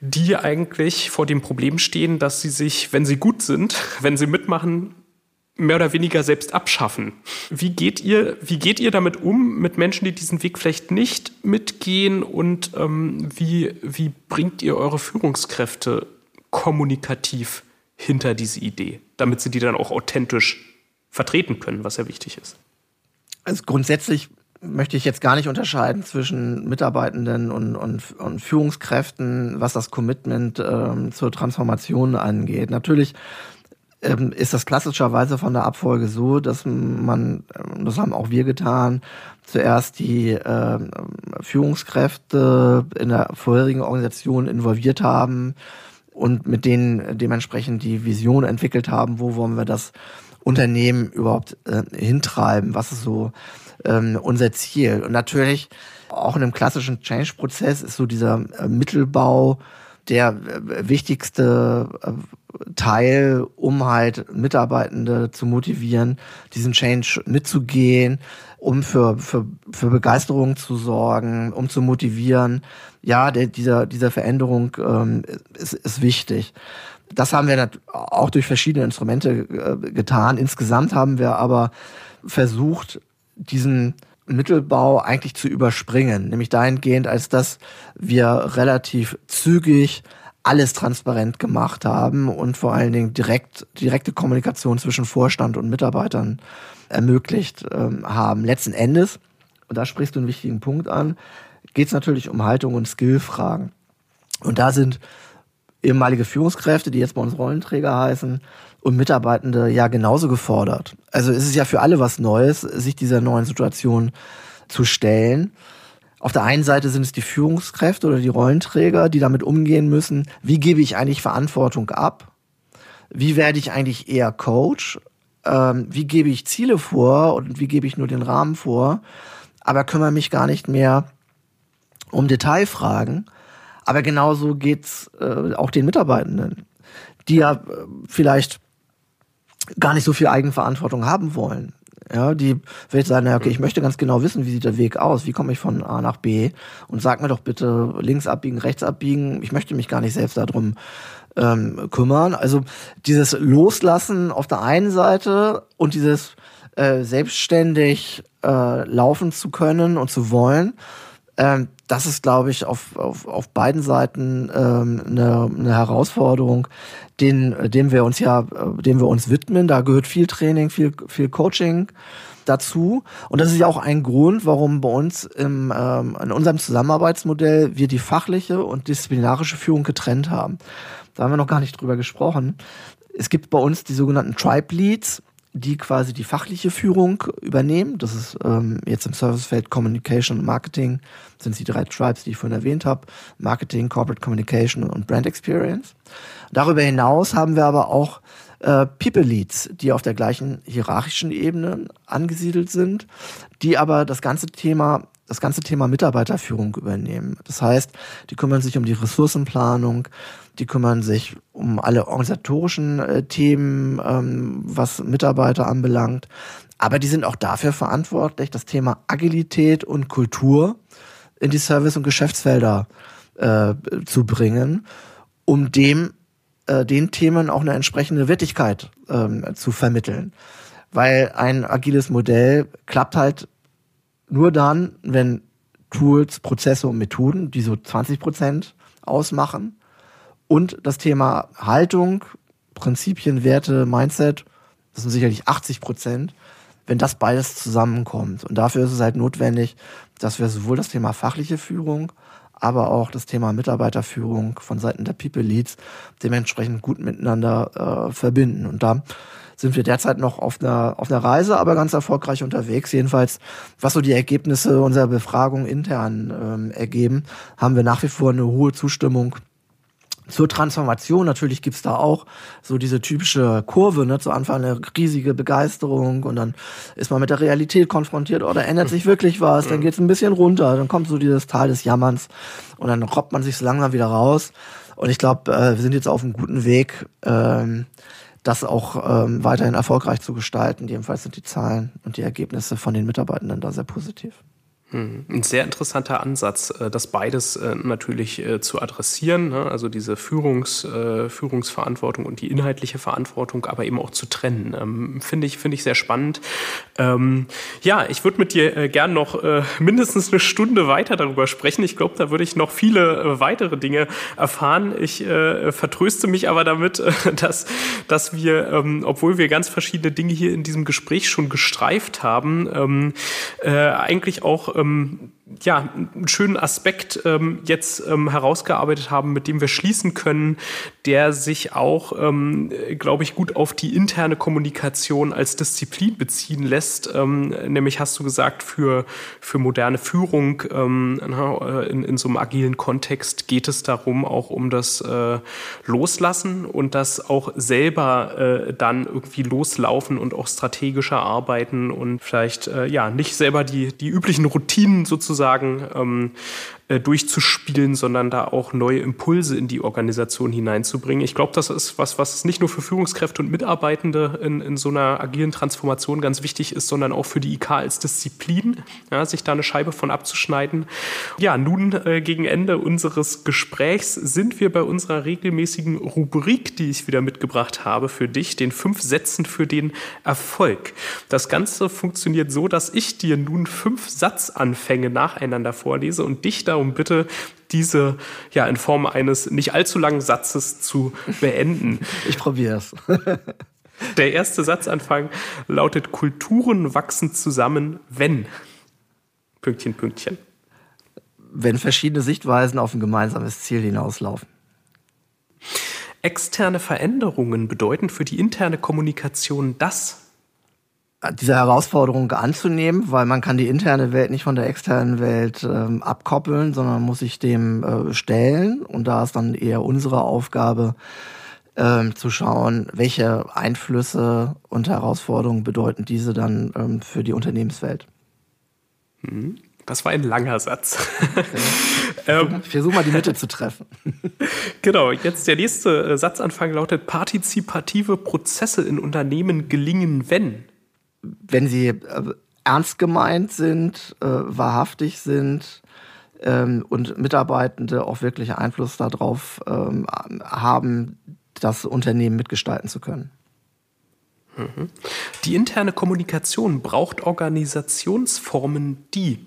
die eigentlich vor dem Problem stehen, dass sie sich, wenn sie gut sind, wenn sie mitmachen, mehr oder weniger selbst abschaffen. Wie geht ihr, wie geht ihr damit um mit Menschen, die diesen Weg vielleicht nicht mitgehen und ähm, wie, wie bringt ihr eure Führungskräfte kommunikativ hinter diese Idee, damit sie die dann auch authentisch vertreten können, was ja wichtig ist? Also grundsätzlich möchte ich jetzt gar nicht unterscheiden zwischen Mitarbeitenden und, und, und Führungskräften, was das Commitment ähm, zur Transformation angeht. Natürlich ähm, ist das klassischerweise von der Abfolge so, dass man, ähm, das haben auch wir getan, zuerst die äh, Führungskräfte in der vorherigen Organisation involviert haben und mit denen dementsprechend die Vision entwickelt haben, wo wollen wir das Unternehmen überhaupt äh, hintreiben, was ist so ähm, unser Ziel. Und natürlich auch in einem klassischen Change-Prozess ist so dieser äh, Mittelbau der äh, wichtigste äh, Teil, um halt Mitarbeitende zu motivieren, diesen Change mitzugehen, um für, für, für Begeisterung zu sorgen, um zu motivieren. Ja, der, dieser, dieser Veränderung ähm, ist, ist wichtig. Das haben wir auch durch verschiedene Instrumente äh, getan. Insgesamt haben wir aber versucht, diesen Mittelbau eigentlich zu überspringen, nämlich dahingehend, als dass wir relativ zügig alles transparent gemacht haben und vor allen Dingen direkt, direkte Kommunikation zwischen Vorstand und Mitarbeitern ermöglicht ähm, haben. Letzten Endes, und da sprichst du einen wichtigen Punkt an, geht es natürlich um Haltung und Skillfragen. Und da sind ehemalige Führungskräfte, die jetzt bei uns Rollenträger heißen, und Mitarbeitende ja genauso gefordert. Also es ist ja für alle was Neues, sich dieser neuen Situation zu stellen. Auf der einen Seite sind es die Führungskräfte oder die Rollenträger, die damit umgehen müssen. Wie gebe ich eigentlich Verantwortung ab? Wie werde ich eigentlich eher Coach? Ähm, wie gebe ich Ziele vor und wie gebe ich nur den Rahmen vor? Aber kümmere mich gar nicht mehr um Detailfragen. Aber genauso geht's äh, auch den Mitarbeitenden, die ja äh, vielleicht gar nicht so viel Eigenverantwortung haben wollen. Ja, die vielleicht sagen, okay, ich möchte ganz genau wissen, wie sieht der Weg aus, wie komme ich von A nach B und sag mir doch bitte links abbiegen, rechts abbiegen. Ich möchte mich gar nicht selbst darum ähm, kümmern. Also dieses Loslassen auf der einen Seite und dieses äh, selbstständig äh, laufen zu können und zu wollen, ähm, das ist, glaube ich, auf, auf, auf beiden Seiten ähm, eine, eine Herausforderung, den, dem wir uns ja, dem wir uns widmen. Da gehört viel Training, viel, viel Coaching dazu. Und das ist ja auch ein Grund, warum bei uns im, ähm, in unserem Zusammenarbeitsmodell wir die fachliche und disziplinarische Führung getrennt haben. Da haben wir noch gar nicht drüber gesprochen. Es gibt bei uns die sogenannten Tribe Leads die quasi die fachliche Führung übernehmen. Das ist ähm, jetzt im Servicefeld Communication und Marketing, sind die drei Tribes, die ich vorhin erwähnt habe. Marketing, Corporate Communication und Brand Experience. Darüber hinaus haben wir aber auch äh, People Leads, die auf der gleichen hierarchischen Ebene angesiedelt sind, die aber das ganze Thema das ganze Thema Mitarbeiterführung übernehmen. Das heißt, die kümmern sich um die Ressourcenplanung, die kümmern sich um alle organisatorischen äh, Themen, ähm, was Mitarbeiter anbelangt. Aber die sind auch dafür verantwortlich, das Thema Agilität und Kultur in die Service- und Geschäftsfelder äh, zu bringen, um dem äh, den Themen auch eine entsprechende Wertigkeit ähm, zu vermitteln. weil ein agiles Modell klappt halt nur dann, wenn Tools, Prozesse und Methoden, die so 20 Prozent ausmachen, und das Thema Haltung, Prinzipien, Werte, Mindset, das sind sicherlich 80 Prozent, wenn das beides zusammenkommt. Und dafür ist es halt notwendig, dass wir sowohl das Thema fachliche Führung, aber auch das Thema Mitarbeiterführung von Seiten der People Leads dementsprechend gut miteinander äh, verbinden. Und da sind wir derzeit noch auf einer, auf einer Reise, aber ganz erfolgreich unterwegs. Jedenfalls, was so die Ergebnisse unserer Befragung intern ähm, ergeben, haben wir nach wie vor eine hohe Zustimmung zur Transformation natürlich gibt's da auch so diese typische Kurve, ne? Zu Anfang eine riesige Begeisterung und dann ist man mit der Realität konfrontiert, oder oh, ändert sich wirklich was, dann geht's ein bisschen runter, dann kommt so dieses Tal des Jammerns und dann robbt man sich so langsam wieder raus. Und ich glaube, äh, wir sind jetzt auf einem guten Weg, ähm, das auch ähm, weiterhin erfolgreich zu gestalten. Jedenfalls sind die Zahlen und die Ergebnisse von den Mitarbeitenden da sehr positiv. Hm, ein sehr interessanter Ansatz, äh, das beides äh, natürlich äh, zu adressieren, ne? also diese Führungs, Führungsverantwortung und die inhaltliche Verantwortung, aber eben auch zu trennen. Ähm, finde ich, finde ich sehr spannend. Ähm, ja, ich würde mit dir gern noch mindestens eine Stunde weiter darüber sprechen. Ich glaube, da würde ich noch viele weitere Dinge erfahren. Ich vertröste mich aber damit, dass, dass wir, ähm, obwohl wir ganz verschiedene Dinge hier in diesem Gespräch schon gestreift haben, eigentlich auch ähm, ja, einen schönen Aspekt ähm, jetzt ähm, herausgearbeitet haben, mit dem wir schließen können, der sich auch, ähm, glaube ich, gut auf die interne Kommunikation als Disziplin beziehen lässt. Ähm, nämlich hast du gesagt, für, für moderne Führung ähm, äh, in, in so einem agilen Kontext geht es darum, auch um das äh, Loslassen und das auch selber äh, dann irgendwie loslaufen und auch strategischer arbeiten und vielleicht äh, ja nicht selber die, die üblichen Routinen sozusagen sozusagen ähm, äh, durchzuspielen, sondern da auch neue Impulse in die Organisation hineinzubringen. Ich glaube, das ist was, was nicht nur für Führungskräfte und Mitarbeitende in, in so einer agilen Transformation ganz wichtig ist, sondern auch für die IK als Disziplin, ja, sich da eine Scheibe von abzuschneiden. Ja, nun äh, gegen Ende unseres Gesprächs sind wir bei unserer regelmäßigen Rubrik, die ich wieder mitgebracht habe für dich, den fünf Sätzen für den Erfolg. Das Ganze funktioniert so, dass ich dir nun fünf Satzanfänge nacheinander vorlese und dich da darum bitte, diese ja in Form eines nicht allzu langen Satzes zu beenden. Ich probiere es. Der erste Satzanfang lautet: Kulturen wachsen zusammen, wenn. Pünktchen, Pünktchen. Wenn verschiedene Sichtweisen auf ein gemeinsames Ziel hinauslaufen. Externe Veränderungen bedeuten für die interne Kommunikation das, diese Herausforderung anzunehmen, weil man kann die interne Welt nicht von der externen Welt ähm, abkoppeln, sondern muss sich dem äh, stellen. Und da ist dann eher unsere Aufgabe, ähm, zu schauen, welche Einflüsse und Herausforderungen bedeuten diese dann ähm, für die Unternehmenswelt. Mhm. Das war ein langer Satz. Okay. ähm, ich versuche mal die Mitte zu treffen. genau, jetzt der nächste äh, Satzanfang lautet, partizipative Prozesse in Unternehmen gelingen, wenn wenn sie äh, ernst gemeint sind, äh, wahrhaftig sind ähm, und Mitarbeitende auch wirklich Einfluss darauf ähm, haben, das Unternehmen mitgestalten zu können. Mhm. Die interne Kommunikation braucht Organisationsformen, die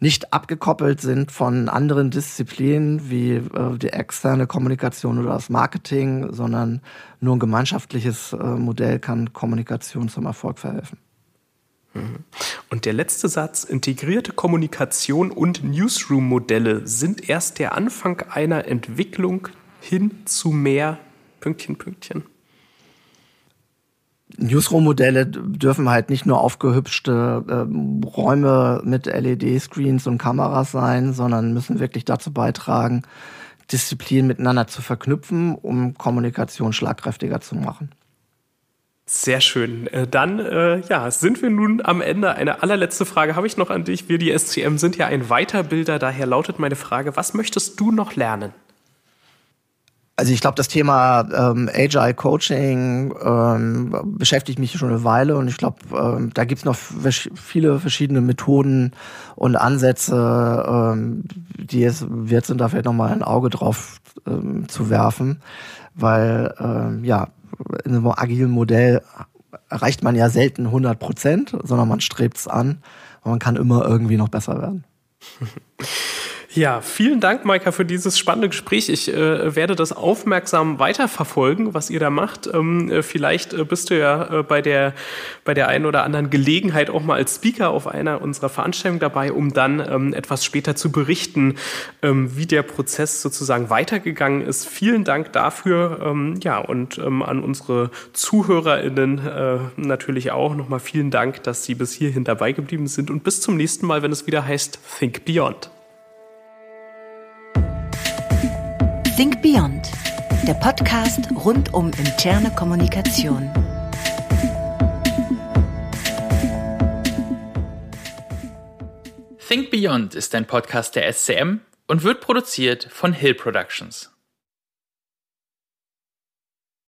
nicht abgekoppelt sind von anderen Disziplinen wie äh, die externe Kommunikation oder das Marketing, sondern nur ein gemeinschaftliches äh, Modell kann Kommunikation zum Erfolg verhelfen. Mhm. Und der letzte Satz, integrierte Kommunikation und Newsroom-Modelle sind erst der Anfang einer Entwicklung hin zu mehr Pünktchen, Pünktchen. Newsroom-Modelle dürfen halt nicht nur aufgehübschte äh, Räume mit LED-Screens und Kameras sein, sondern müssen wirklich dazu beitragen, Disziplinen miteinander zu verknüpfen, um Kommunikation schlagkräftiger zu machen. Sehr schön. Äh, dann äh, ja, sind wir nun am Ende. Eine allerletzte Frage habe ich noch an dich. Wir, die SCM, sind ja ein Weiterbilder. Daher lautet meine Frage, was möchtest du noch lernen? Also ich glaube, das Thema ähm, Agile Coaching ähm, beschäftigt mich schon eine Weile und ich glaube, ähm, da gibt's noch viele verschiedene Methoden und Ansätze, ähm, die es wert sind, da vielleicht nochmal ein Auge drauf ähm, zu werfen, weil ähm, ja, in einem agilen Modell erreicht man ja selten 100 Prozent, sondern man strebt es an und man kann immer irgendwie noch besser werden. Ja, vielen Dank, Maika, für dieses spannende Gespräch. Ich äh, werde das aufmerksam weiterverfolgen, was ihr da macht. Ähm, äh, vielleicht äh, bist du ja äh, bei, der, bei der einen oder anderen Gelegenheit auch mal als Speaker auf einer unserer Veranstaltungen dabei, um dann ähm, etwas später zu berichten, ähm, wie der Prozess sozusagen weitergegangen ist. Vielen Dank dafür. Ähm, ja, und ähm, an unsere ZuhörerInnen äh, natürlich auch nochmal vielen Dank, dass Sie bis hierhin dabei geblieben sind. Und bis zum nächsten Mal, wenn es wieder heißt Think Beyond. Think Beyond, der Podcast rund um interne Kommunikation. Think Beyond ist ein Podcast der SCM und wird produziert von Hill Productions.